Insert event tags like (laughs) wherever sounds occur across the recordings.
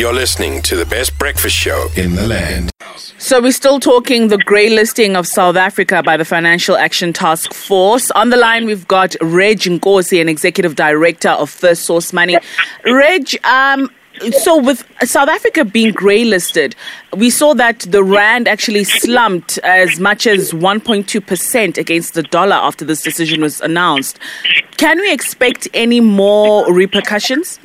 You're listening to the best breakfast show in the land. So we're still talking the grey listing of South Africa by the Financial Action Task Force. On the line, we've got Redge Nkosi, an executive director of Firstsource Money. Redge, um, so with South Africa being grey listed, we saw that the rand actually slumped as much as 1.2% against the dollar after this decision was announced. Can we expect any more repercussions?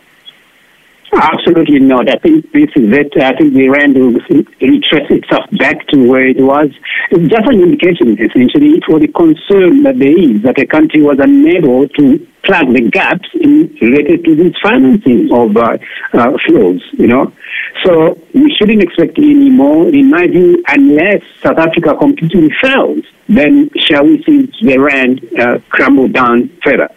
Absolutely not. I think this is it. I think the rand will retrace itself back to where it was. It's just an indication, essentially, for the concern that there is that the country was unable to plug the gaps in, related to this financing of uh, uh, flows, you know. So we shouldn't expect any more, in my view, unless South Africa completely fails, then shall we see the rand uh, crumble down further.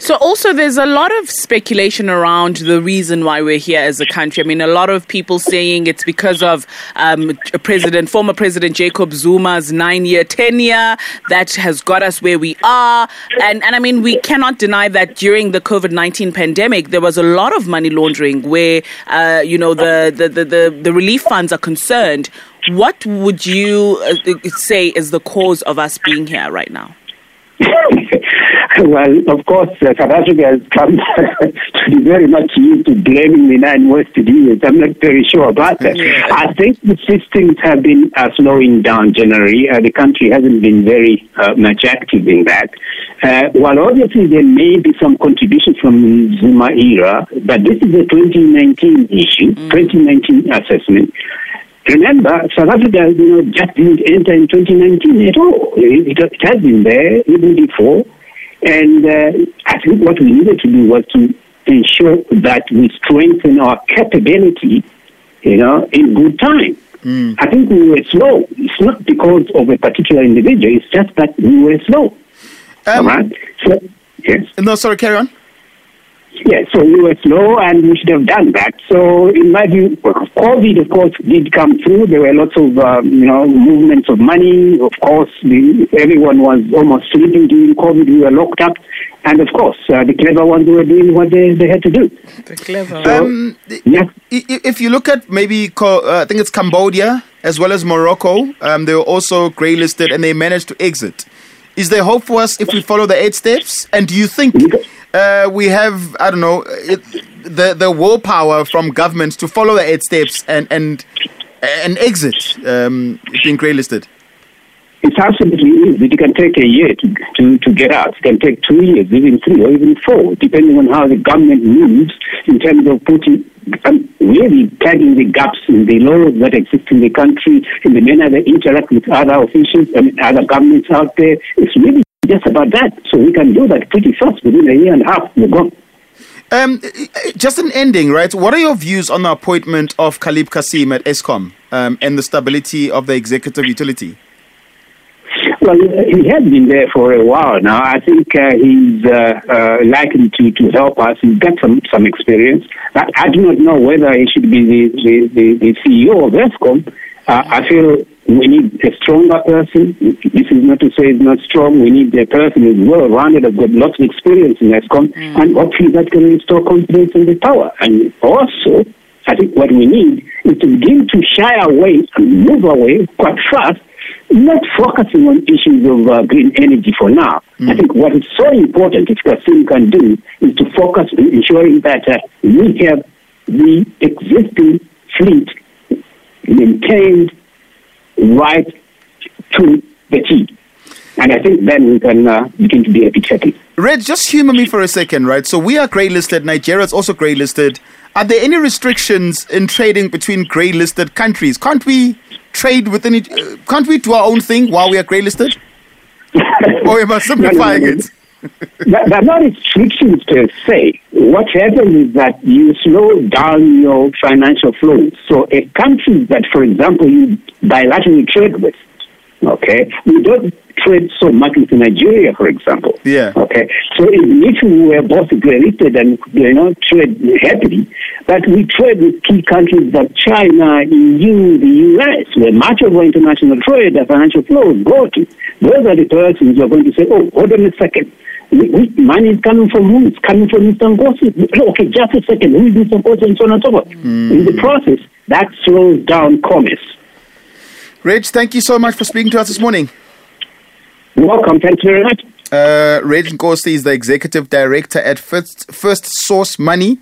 So, also, there's a lot of speculation around the reason why we're here as a country. I mean, a lot of people saying it's because of um, President, former President Jacob Zuma's nine-year tenure that has got us where we are. And, and I mean, we cannot deny that during the COVID-19 pandemic, there was a lot of money laundering where, uh, you know, the, the, the, the, the relief funds are concerned. What would you uh, say is the cause of us being here right now? (laughs) (laughs) well, of course, uh, South Africa has come (laughs) to be very much used to blaming the nine West years. I'm not very sure about that. Yeah. I think the systems have been uh, slowing down generally. Uh, the country hasn't been very uh, much active in that. Uh, while obviously there may be some contribution from Zuma era, but this is a 2019 issue, mm. 2019 assessment. Remember, South Africa you know, just didn't enter in 2019 at all. It, it has been there even before. And uh, I think what we needed to do was to ensure that we strengthen our capability, you know, in good time. Mm. I think we were slow. It's not because of a particular individual. It's just that we were slow. Um, All right. So, yes. No, sorry. Carry on. Yes, so we were slow and we should have done that. So in my view, COVID, of course, did come through. There were lots of, um, you know, movements of money. Of course, the, everyone was almost sleeping during COVID. We were locked up. And of course, uh, the clever ones were doing what they, they had to do. The clever so, um, yeah. If you look at maybe, uh, I think it's Cambodia as well as Morocco, um, they were also grey listed and they managed to exit. Is there hope for us if we follow the eight steps? And do you think uh, we have, I don't know, it, the the willpower from governments to follow the eight steps and and and exit um, being grey listed? It's absolutely easy. It can take a year to, to, to get out. It can take two years, even three, or even four, depending on how the government moves in terms of putting um, really plugging the gaps in the laws that exist in the country, in the manner they interact with other officials and other governments out there. It's really just about that. So we can do that pretty fast within a year and a half. We're gone. Um, just an ending, right? What are your views on the appointment of Calib Cassim at Eskom um, and the stability of the executive utility? Well, he has been there for a while now. I think uh, he's uh, uh, likely to, to help us. He's got some, some experience. I, I do not know whether he should be the, the, the, the CEO of Eskom. Uh, I feel we need a stronger person. This is not to say he's not strong. We need a person who's well rounded, has got lots of experience in Eskom, mm. and hopefully that can restore confidence in the power. And also, I think what we need is to begin to shy away and move away quite fast not focusing on issues of uh, green energy for now. Mm. I think what is so important, if Cassim can do, is to focus on ensuring that uh, we have the existing fleet maintained right to the T. And I think then we can uh, begin to be a bit happy. Red, just humor me for a second, right? So we are grey listed. Nigeria is also grey listed. Are there any restrictions in trading between grey listed countries? Can't we trade within it? Uh, can't we do our own thing while we are grey listed? (laughs) or am I simplifying no, no, no, it? There are not restrictions per se. What happens is that you slow down your financial flows. So a country that, for example, you bilaterally trade with, okay, we don't trade so much with Nigeria, for example. Yeah. Okay. So if we were both listed and you know trade happily, but we trade with key countries like China, EU, the US, where much of our international trade, our financial flows go to. Those are the persons who are going to say, "Oh, hold on a second money is coming from who? It's coming from Mr. Nkosi. Okay, just a second. Who is Mr. Nkosi and so on and so forth. Mm. In the process, that slows down commerce. Redge, thank you so much for speaking to us this morning. welcome. Thank you very much. Uh, Redge Nkosi is the executive director at First, Firstsource Money,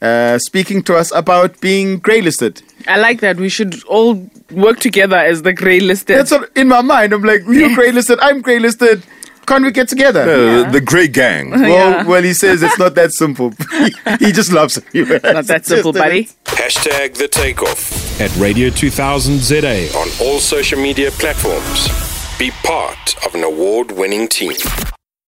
uh, speaking to us about being grey listed. I like that. We should all work together as the grey listed. That's what, in my mind. I'm like, you're grey listed, I'm grey listed. Can't we get together? Uh, yeah. The grey gang. (laughs) Well, yeah. well, he says it's not that simple. (laughs) he, he, just loves you. Not that simple, buddy. Hashtag the takeoff at Radio 2000 ZA on all social media platforms. Be part of an award winning team.